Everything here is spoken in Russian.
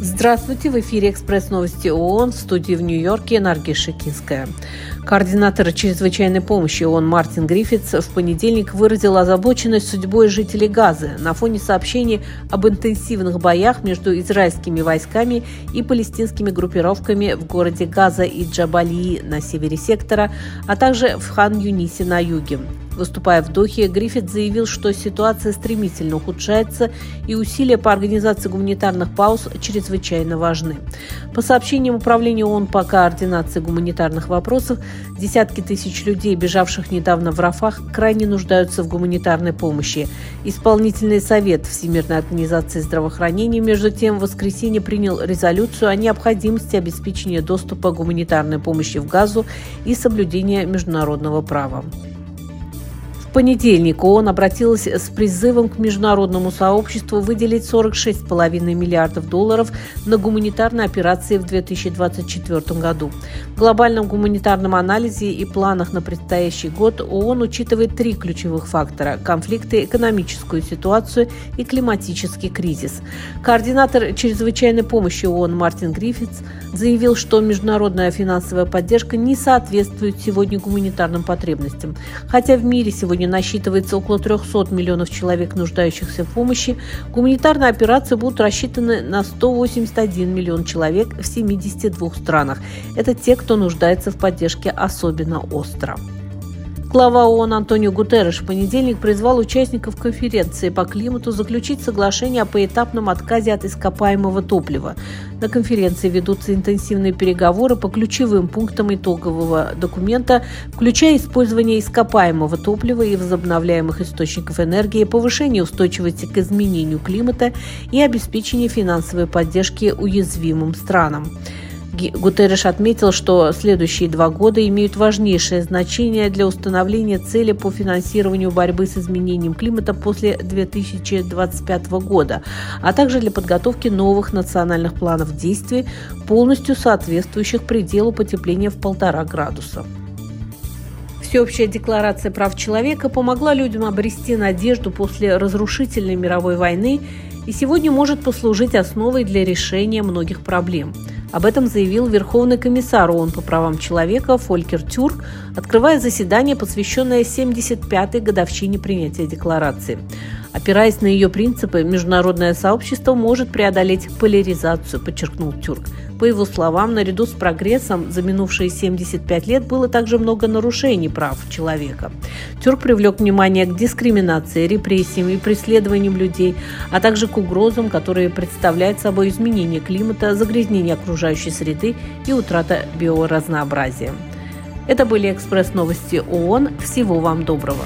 Здравствуйте, в эфире «Экспресс новости ООН» в студии в Нью-Йорке Наргиз Шекинская. Координатор чрезвычайной помощи ООН Мартин Гриффитс в понедельник выразил озабоченность судьбой жителей Газы на фоне сообщений об интенсивных боях между израильскими войсками и палестинскими группировками в городе Газа и Джабалии на севере сектора, а также в Хан-Юнисе на юге. Выступая в Дохе, Гриффит заявил, что ситуация стремительно ухудшается и усилия по организации гуманитарных пауз чрезвычайно важны. По сообщениям Управления ООН по координации гуманитарных вопросов, десятки тысяч людей, бежавших недавно в Рафах, крайне нуждаются в гуманитарной помощи. Исполнительный совет Всемирной организации здравоохранения, между тем, в воскресенье принял резолюцию о необходимости обеспечения доступа гуманитарной помощи в Газу и соблюдения международного права понедельник ООН обратилась с призывом к международному сообществу выделить 46,5 миллиардов долларов на гуманитарные операции в 2024 году. В глобальном гуманитарном анализе и планах на предстоящий год ООН учитывает три ключевых фактора – конфликты, экономическую ситуацию и климатический кризис. Координатор чрезвычайной помощи ООН Мартин Гриффитс заявил, что международная финансовая поддержка не соответствует сегодня гуманитарным потребностям. Хотя в мире сегодня сегодня насчитывается около 300 миллионов человек, нуждающихся в помощи, гуманитарные операции будут рассчитаны на 181 миллион человек в 72 странах. Это те, кто нуждается в поддержке особенно остро. Глава ООН Антонио Гутерреш в понедельник призвал участников конференции по климату заключить соглашение о поэтапном отказе от ископаемого топлива. На конференции ведутся интенсивные переговоры по ключевым пунктам итогового документа, включая использование ископаемого топлива и возобновляемых источников энергии, повышение устойчивости к изменению климата и обеспечение финансовой поддержки уязвимым странам. Гутерреш отметил, что следующие два года имеют важнейшее значение для установления цели по финансированию борьбы с изменением климата после 2025 года, а также для подготовки новых национальных планов действий, полностью соответствующих пределу потепления в полтора градуса. Всеобщая декларация прав человека помогла людям обрести надежду после разрушительной мировой войны и сегодня может послужить основой для решения многих проблем – об этом заявил Верховный комиссар ООН по правам человека Фолькер Тюрк, открывая заседание, посвященное 75-й годовщине принятия декларации. Опираясь на ее принципы, международное сообщество может преодолеть поляризацию, подчеркнул Тюрк. По его словам, наряду с прогрессом за минувшие 75 лет было также много нарушений прав человека. Тюрк привлек внимание к дискриминации, репрессиям и преследованиям людей, а также к угрозам, которые представляют собой изменение климата, загрязнение окружающей среды и утрата биоразнообразия. Это были экспресс-новости ООН. Всего вам доброго!